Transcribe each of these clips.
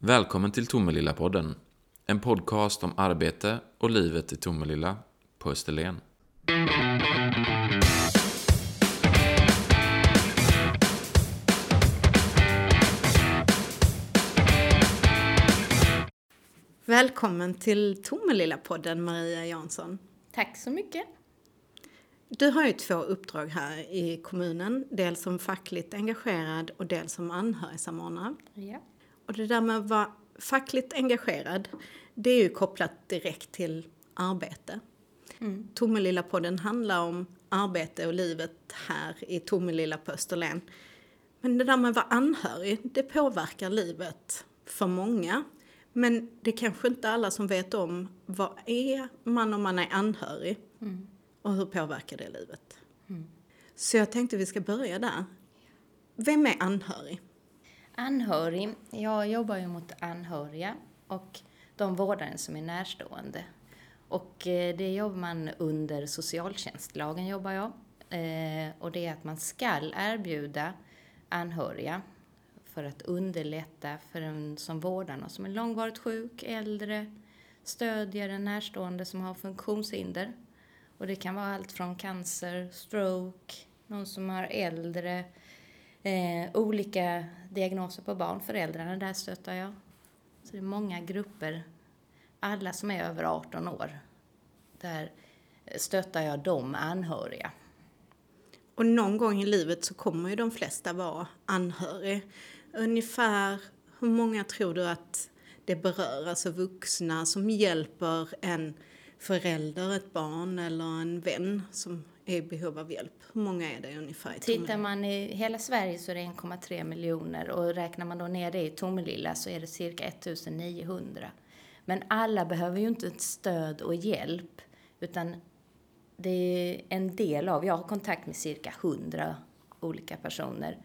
Välkommen till Tomelilla-podden. En podcast om arbete och livet i Tomelilla på Österlen. Välkommen till Tomelilla-podden Maria Jansson. Tack så mycket. Du har ju två uppdrag här i kommunen. Dels som fackligt engagerad och dels som anhörigsamordnare. Ja. Och det där med att vara fackligt engagerad, det är ju kopplat direkt till arbete. Mm. Tomelilla-podden handlar om arbete och livet här i Tomelilla på Österlen. Men det där med att vara anhörig, det påverkar livet för många. Men det är kanske inte alla som vet om vad är man om man är anhörig och hur påverkar det livet. Så jag tänkte vi ska börja där. Vem är anhörig? Anhörig. Jag jobbar ju mot anhöriga och de vårdare som är närstående. Och eh, det jobbar man under socialtjänstlagen jobbar jag. Eh, och det är att man skall erbjuda anhöriga för att underlätta för en som vårdar någon som är långvarigt sjuk, äldre, stödjer en närstående som har funktionshinder. Och det kan vara allt från cancer, stroke, någon som har äldre, eh, olika diagnoser på barn, föräldrarna, där stöttar jag. Så det är många grupper, alla som är över 18 år, där stöttar jag de anhöriga. Och någon gång i livet så kommer ju de flesta vara anhörig. Ungefär hur många tror du att det berör? Alltså vuxna som hjälper en förälder, ett barn eller en vän som är i behov av hjälp. Hur många är det ungefär i Tittar man i hela Sverige så är det 1,3 miljoner och räknar man då ner det i Tomelilla så är det cirka 1900. Men alla behöver ju inte ett stöd och hjälp utan det är en del av, jag har kontakt med cirka 100 olika personer.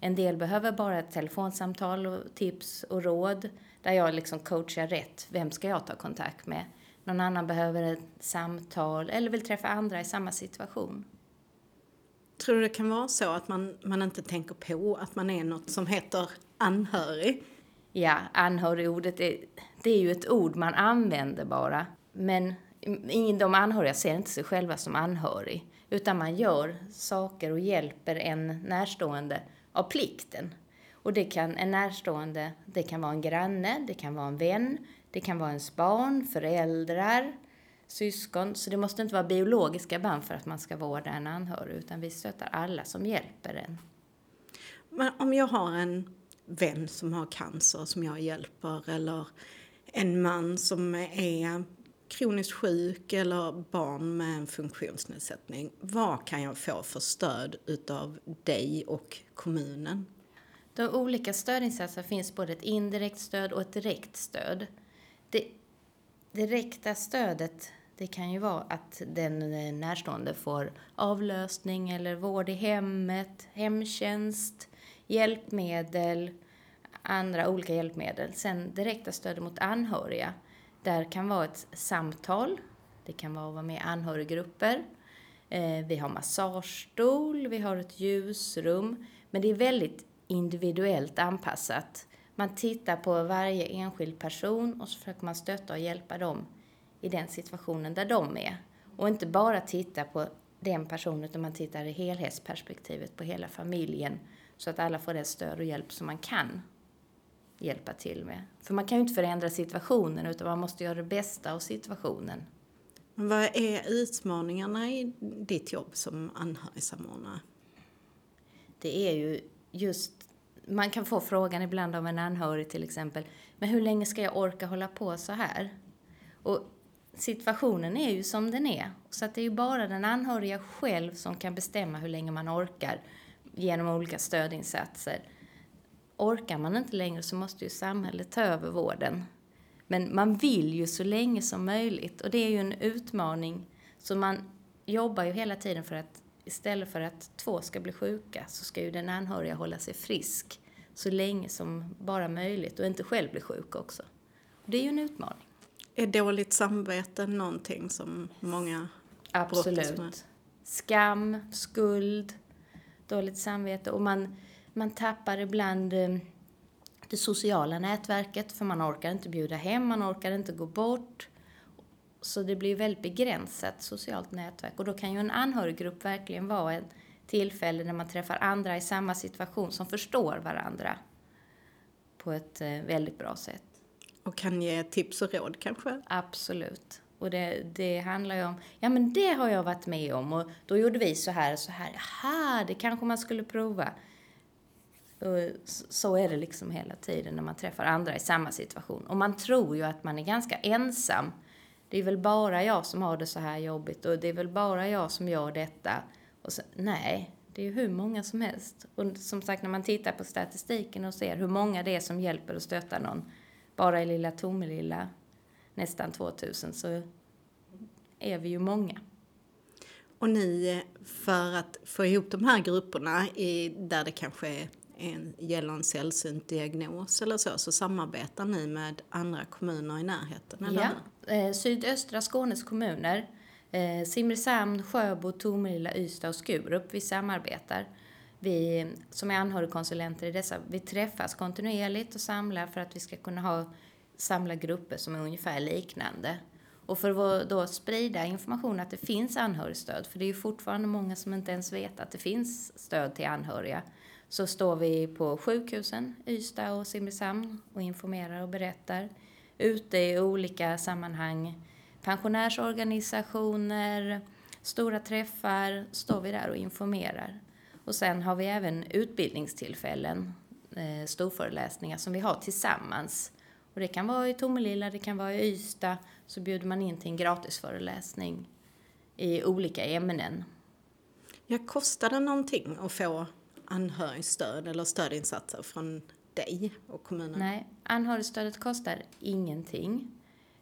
En del behöver bara ett telefonsamtal och tips och råd där jag liksom coachar rätt. Vem ska jag ta kontakt med? Någon annan behöver ett samtal eller vill träffa andra i samma situation. Tror du det kan vara så att man, man inte tänker på att man är något som heter anhörig? Ja, anhörigordet är, det är ju ett ord man använder bara. Men de anhöriga ser inte sig själva som anhörig. Utan man gör saker och hjälper en närstående av plikten. Och det kan en närstående, det kan vara en granne, det kan vara en vän, det kan vara ens barn, föräldrar, syskon. Så det måste inte vara biologiska band för att man ska vårda en anhörig. Utan vi stöttar alla som hjälper en. Men om jag har en vän som har cancer som jag hjälper eller en man som är kroniskt sjuk eller barn med en funktionsnedsättning. Vad kan jag få för stöd utav dig och kommunen? De olika stödinsatser finns både ett indirekt stöd och ett direkt stöd. Det direkta stödet det kan ju vara att den eh, närstående får avlösning eller vård i hemmet, hemtjänst, hjälpmedel, andra olika hjälpmedel. Sen direkta stödet mot anhöriga, där kan vara ett samtal, det kan vara att vara med i anhöriggrupper, eh, vi har massagestol, vi har ett ljusrum, men det är väldigt individuellt anpassat. Man tittar på varje enskild person och så försöker man stötta och hjälpa dem i den situationen där de är. Och inte bara titta på den personen utan man tittar i helhetsperspektivet på hela familjen så att alla får det stöd och hjälp som man kan hjälpa till med. För man kan ju inte förändra situationen utan man måste göra det bästa av situationen. Men vad är utmaningarna i ditt jobb som anhörigsamordnare? Det är ju just, man kan få frågan ibland av en anhörig till exempel, men hur länge ska jag orka hålla på så här? Och situationen är ju som den är. Så att det är ju bara den anhöriga själv som kan bestämma hur länge man orkar genom olika stödinsatser. Orkar man inte längre så måste ju samhället ta över vården. Men man vill ju så länge som möjligt och det är ju en utmaning. Så man jobbar ju hela tiden för att istället för att två ska bli sjuka så ska ju den anhöriga hålla sig frisk så länge som bara möjligt och inte själv bli sjuk också. Det är ju en utmaning. Är dåligt samvete någonting som många brottas med? Absolut. Skam, skuld, dåligt samvete och man, man tappar ibland eh, det sociala nätverket för man orkar inte bjuda hem, man orkar inte gå bort. Så det blir väldigt begränsat socialt nätverk och då kan ju en anhöriggrupp verkligen vara ett tillfälle när man träffar andra i samma situation som förstår varandra på ett eh, väldigt bra sätt. Och kan ge tips och råd kanske? Absolut. Och det, det handlar ju om, ja men det har jag varit med om och då gjorde vi så här och så här. Jaha, det kanske man skulle prova. Och så är det liksom hela tiden när man träffar andra i samma situation. Och man tror ju att man är ganska ensam. Det är väl bara jag som har det så här jobbigt och det är väl bara jag som gör detta. Och så, nej, det är ju hur många som helst. Och som sagt, när man tittar på statistiken och ser hur många det är som hjälper och stöttar någon, bara i lilla Tomelilla, nästan 2000, så är vi ju många. Och ni, för att få ihop de här grupperna i, där det kanske är en, gäller en sällsynt diagnos eller så, så samarbetar ni med andra kommuner i närheten? Eller? Ja, eh, sydöstra Skånes kommuner Eh, Simrishamn, Sjöbo, Tomelilla, Ystad och Skurup, vi samarbetar. Vi som är anhörigkonsulenter i dessa, vi träffas kontinuerligt och samlar för att vi ska kunna ha samla grupper som är ungefär liknande. Och för att då sprida information att det finns anhörigstöd, för det är ju fortfarande många som inte ens vet att det finns stöd till anhöriga, så står vi på sjukhusen, Ystad och Simrishamn och informerar och berättar. Ute i olika sammanhang pensionärsorganisationer, stora träffar, står vi där och informerar. Och sen har vi även utbildningstillfällen, eh, storföreläsningar som vi har tillsammans. Och det kan vara i Tomelilla, det kan vara i Ystad, så bjuder man in till en gratisföreläsning i olika ämnen. Ja, kostar det någonting att få anhörigstöd eller stödinsatser från dig och kommunen? Nej, anhörigstödet kostar ingenting.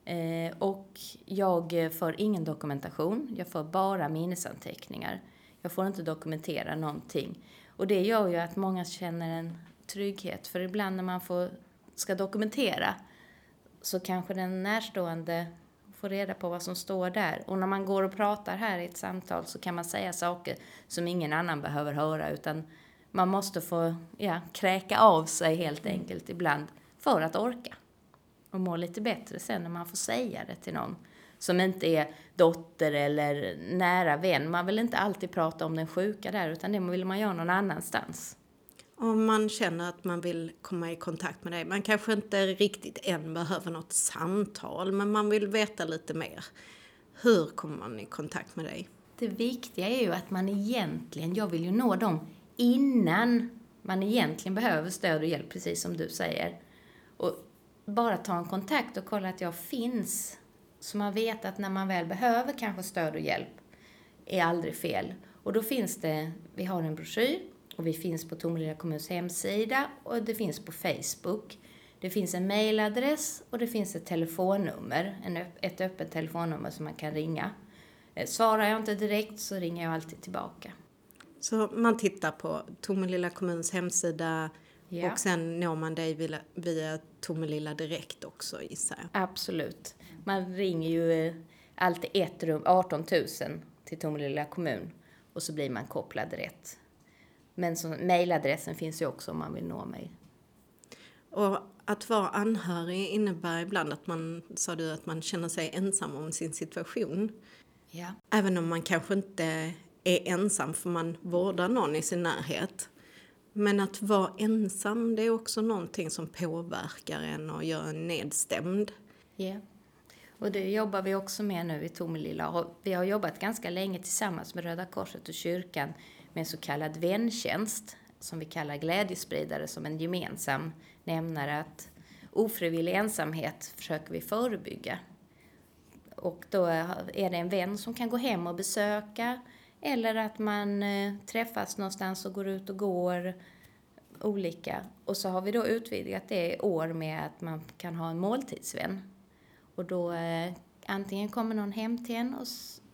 Eh, och jag får ingen dokumentation, jag får bara minnesanteckningar. Jag får inte dokumentera någonting. Och det gör ju att många känner en trygghet, för ibland när man får, ska dokumentera så kanske den närstående får reda på vad som står där. Och när man går och pratar här i ett samtal så kan man säga saker som ingen annan behöver höra utan man måste få ja, kräka av sig helt enkelt ibland för att orka och må lite bättre sen när man får säga det till någon som inte är dotter eller nära vän. Man vill inte alltid prata om den sjuka där, utan det vill man göra någon annanstans. Om man känner att man vill komma i kontakt med dig, man kanske inte riktigt än behöver något samtal, men man vill veta lite mer. Hur kommer man i kontakt med dig? Det viktiga är ju att man egentligen, jag vill ju nå dem innan man egentligen behöver stöd och hjälp, precis som du säger. Och bara ta en kontakt och kolla att jag finns. Så man vet att när man väl behöver kanske stöd och hjälp är aldrig fel. Och då finns det, vi har en broschyr och vi finns på Tomelilla kommuns hemsida och det finns på Facebook. Det finns en mailadress och det finns ett telefonnummer, en, ett öppet telefonnummer som man kan ringa. Eh, svarar jag inte direkt så ringer jag alltid tillbaka. Så man tittar på Tomelilla kommuns hemsida, Ja. Och sen når man dig via, via Tomelilla direkt också gissar jag. Absolut. Man ringer ju eh, alltid ett rum, 18 000 till Tomelilla kommun och så blir man kopplad rätt. Men mejladressen finns ju också om man vill nå mig. Och att vara anhörig innebär ibland att man, sa du, att man känner sig ensam om sin situation. Ja. Även om man kanske inte är ensam för man vårdar någon i sin närhet. Men att vara ensam det är också någonting som påverkar en och gör en nedstämd. Ja. Yeah. Och det jobbar vi också med nu i Tomelilla. Vi har jobbat ganska länge tillsammans med Röda Korset och kyrkan med så kallad väntjänst som vi kallar glädjespridare som en gemensam nämnare att ofrivillig ensamhet försöker vi förebygga. Och då är det en vän som kan gå hem och besöka eller att man eh, träffas någonstans och går ut och går olika. Och så har vi då utvidgat det i år med att man kan ha en måltidsvän. Och då eh, antingen kommer någon hem till en och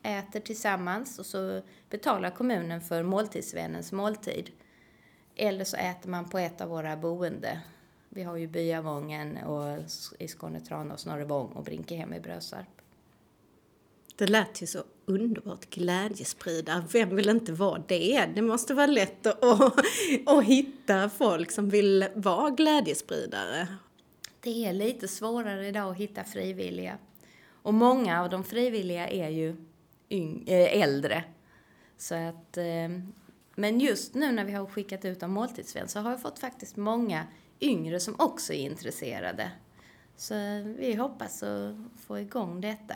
äter tillsammans och så betalar kommunen för måltidsvännens måltid. Eller så äter man på ett av våra boende. Vi har ju Byavången och i Skåne Trana och Snorrevång och Brinkehem i Brösarp. Det lät ju så underbart glädjespridare. Vem vill inte vara det? Det måste vara lätt att, att, att hitta folk som vill vara glädjespridare. Det är lite svårare idag att hitta frivilliga. Och många av de frivilliga är ju eh, äldre. Så att, eh, men just nu när vi har skickat ut dem måltidsvän så har jag fått faktiskt många yngre som också är intresserade. Så vi hoppas att få igång detta.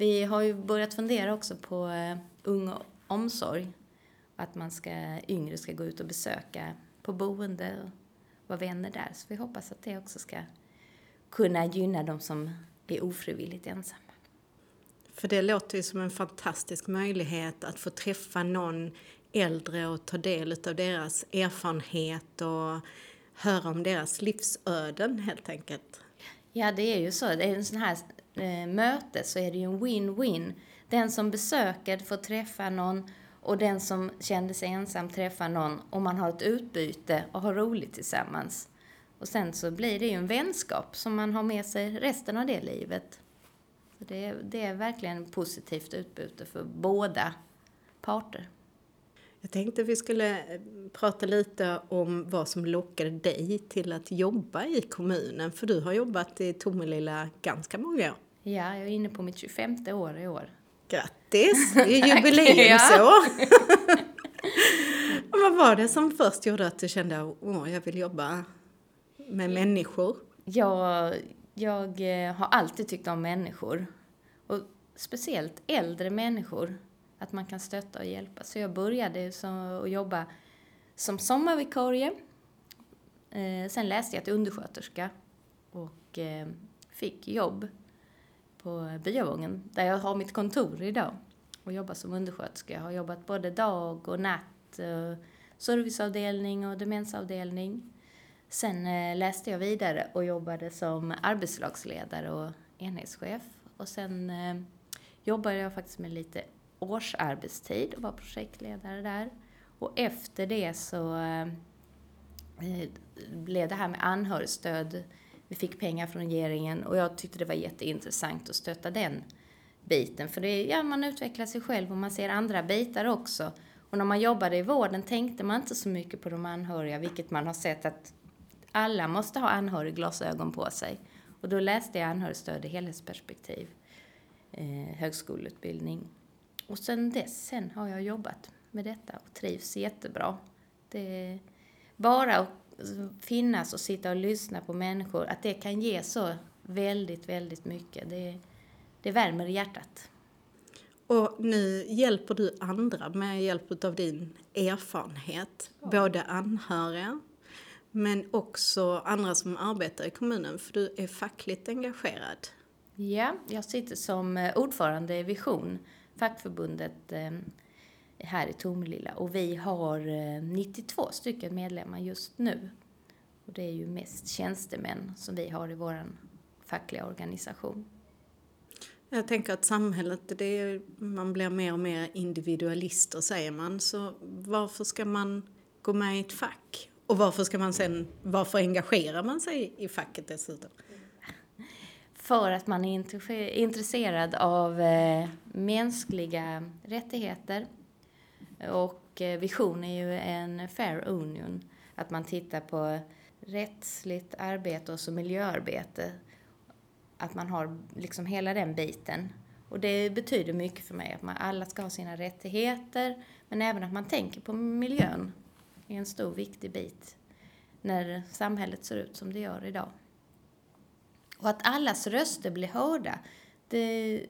Vi har ju börjat fundera också på uh, ung omsorg. Att man ska, yngre ska gå ut och besöka på boende och vara vänner där. Så vi hoppas att det också ska kunna gynna de som är ofrivilligt ensamma. För det låter ju som en fantastisk möjlighet att få träffa någon äldre och ta del av deras erfarenhet och höra om deras livsöden helt enkelt. Ja, det är ju så. Det är en sån här eh, möte så är det ju en win-win. Den som besöker får träffa någon och den som kände sig ensam träffar någon och man har ett utbyte och har roligt tillsammans. Och sen så blir det ju en vänskap som man har med sig resten av det livet. Så det, det är verkligen positivt utbyte för båda parter. Jag tänkte vi skulle eh, prata lite om vad som lockade dig till att jobba i kommunen. För du har jobbat i Tomelilla ganska många år. Ja, jag är inne på mitt 25 år i år. Grattis! Det är jubileumsår! vad var det som först gjorde att du kände att jag vill jobba med människor? Jag, jag eh, har alltid tyckt om människor. Och speciellt äldre människor. Att man kan stötta och hjälpa. Så jag började så, att jobba som sommarvikarie. Eh, sen läste jag till undersköterska och eh, fick jobb på Byavången där jag har mitt kontor idag och jobbar som undersköterska. Jag har jobbat både dag och natt, eh, serviceavdelning och demensavdelning. Sen eh, läste jag vidare och jobbade som arbetslagsledare och enhetschef. Och sen eh, jobbade jag faktiskt med lite årsarbetstid och var projektledare där. Och efter det så eh, blev det här med anhörigstöd. Vi fick pengar från regeringen och jag tyckte det var jätteintressant att stötta den biten. För det, ja, man utvecklar sig själv och man ser andra bitar också. Och när man jobbade i vården tänkte man inte så mycket på de anhöriga, vilket man har sett att alla måste ha anhörigglasögon på sig. Och då läste jag anhörigstöd i helhetsperspektiv, eh, högskoleutbildning. Och sen dess sen har jag jobbat med detta och trivs jättebra. Det bara att finnas och sitta och lyssna på människor, att det kan ge så väldigt, väldigt mycket. Det, det värmer i hjärtat. Och nu hjälper du andra med hjälp av din erfarenhet, ja. både anhöriga men också andra som arbetar i kommunen, för du är fackligt engagerad. Ja, jag sitter som eh, ordförande i Vision, fackförbundet eh, här i Tomelilla. Och vi har eh, 92 stycken medlemmar just nu. Och det är ju mest tjänstemän som vi har i vår fackliga organisation. Jag tänker att samhället, det är, man blir mer och mer individualister säger man. Så varför ska man gå med i ett fack? Och varför ska man sen, varför engagerar man sig i facket dessutom? För att man är intresserad av eh, mänskliga rättigheter. Och eh, vision är ju en fair union. Att man tittar på rättsligt arbete och så miljöarbete. Att man har liksom hela den biten. Och det betyder mycket för mig att man alla ska ha sina rättigheter men även att man tänker på miljön är en stor viktig bit när samhället ser ut som det gör idag. Och att allas röster blir hörda, det,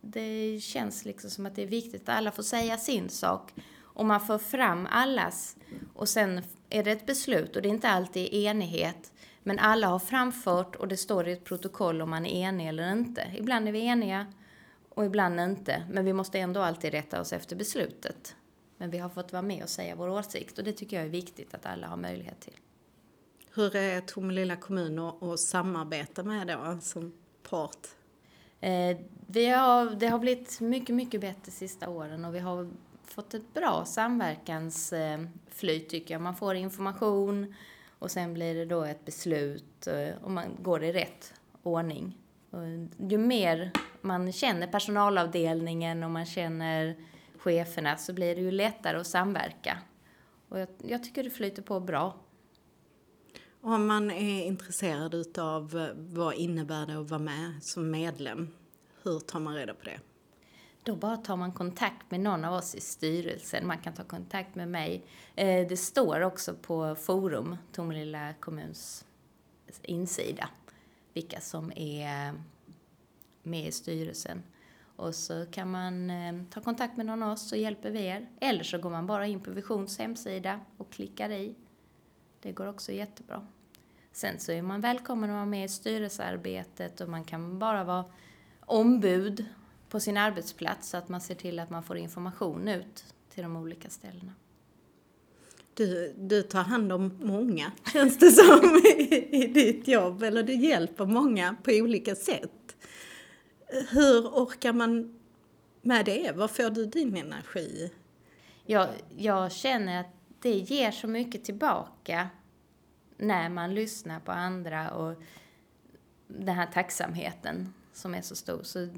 det känns liksom som att det är viktigt att alla får säga sin sak och man får fram allas och sen är det ett beslut och det är inte alltid enighet men alla har framfört och det står i ett protokoll om man är enig eller inte. Ibland är vi eniga och ibland inte men vi måste ändå alltid rätta oss efter beslutet. Men vi har fått vara med och säga vår åsikt och det tycker jag är viktigt att alla har möjlighet till. Hur är Tomelilla kommun att samarbeta med då som part? Eh, vi har, det har blivit mycket, mycket bättre de sista åren och vi har fått ett bra samverkansflyt tycker jag. Man får information och sen blir det då ett beslut eh, och man går i rätt ordning. Och ju mer man känner personalavdelningen och man känner cheferna så blir det ju lättare att samverka. Och jag, jag tycker det flyter på bra. Om man är intresserad utav eh, vad innebär det att vara med som medlem, hur tar man reda på det? Då bara tar man kontakt med någon av oss i styrelsen. Man kan ta kontakt med mig. Eh, det står också på Forum, Tomelilla kommuns insida, vilka som är med i styrelsen. Och så kan man eh, ta kontakt med någon av oss så hjälper vi er. Eller så går man bara in på Visions hemsida och klickar i. Det går också jättebra. Sen så är man välkommen att vara med i styrelsearbetet och man kan bara vara ombud på sin arbetsplats så att man ser till att man får information ut till de olika ställena. Du, du tar hand om många, känns det som, i, i ditt jobb. Eller du hjälper många på olika sätt. Hur orkar man med det? Var får du din energi? Jag, jag känner att det ger så mycket tillbaka när man lyssnar på andra och den här tacksamheten som är så stor. Så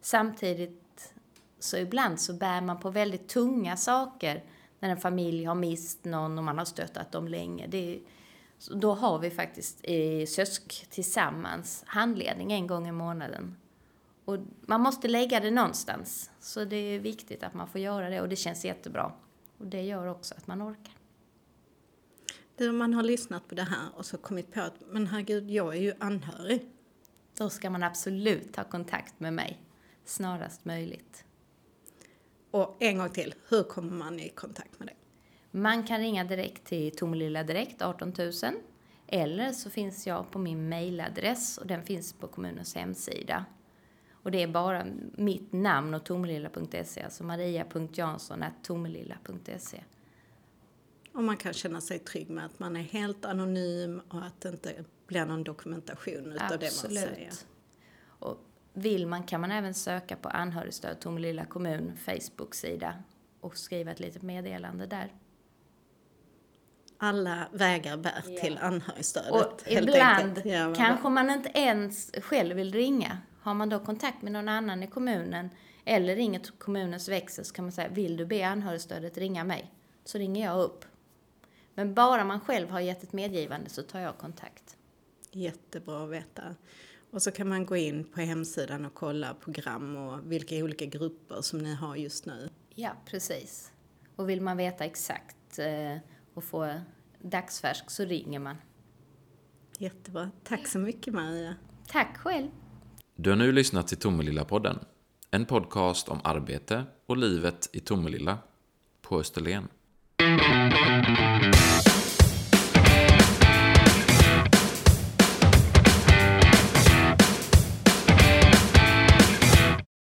samtidigt så ibland så bär man på väldigt tunga saker när en familj har mist någon och man har stöttat dem länge. Det, då har vi faktiskt i SÖSK tillsammans handledning en gång i månaden. Och man måste lägga det någonstans. Så det är viktigt att man får göra det och det känns jättebra. Och det gör också att man orkar. Du, man har lyssnat på det här och så kommit på att men herregud, jag är ju anhörig. Då ska man absolut ta kontakt med mig snarast möjligt. Och en gång till, hur kommer man i kontakt med dig? Man kan ringa direkt till Tomelilla Direkt 18 000 eller så finns jag på min mejladress och den finns på kommunens hemsida. Och det är bara mitt namn och tomelilla.se, alltså maria.jansson.tomelilla.se. Och man kan känna sig trygg med att man är helt anonym och att det inte blir någon dokumentation utav det man säger. Och vill man kan man även söka på anhörigstöd Tomelilla kommun Facebook-sida och skriva ett litet meddelande där. Alla vägar bär yeah. till anhörigstödet. Och ibland ja, kanske man inte ens själv vill ringa. Har man då kontakt med någon annan i kommunen eller ringer till kommunens växel så kan man säga vill du be anhörigstödet ringa mig? Så ringer jag upp. Men bara man själv har gett ett medgivande så tar jag kontakt. Jättebra att veta. Och så kan man gå in på hemsidan och kolla program och vilka olika grupper som ni har just nu. Ja, precis. Och vill man veta exakt eh, och få dagsfärsk så ringer man. Jättebra. Tack så mycket Maria. Tack själv. Du har nu lyssnat till Tomelilla-podden. En podcast om arbete och livet i Tomelilla på Österlen.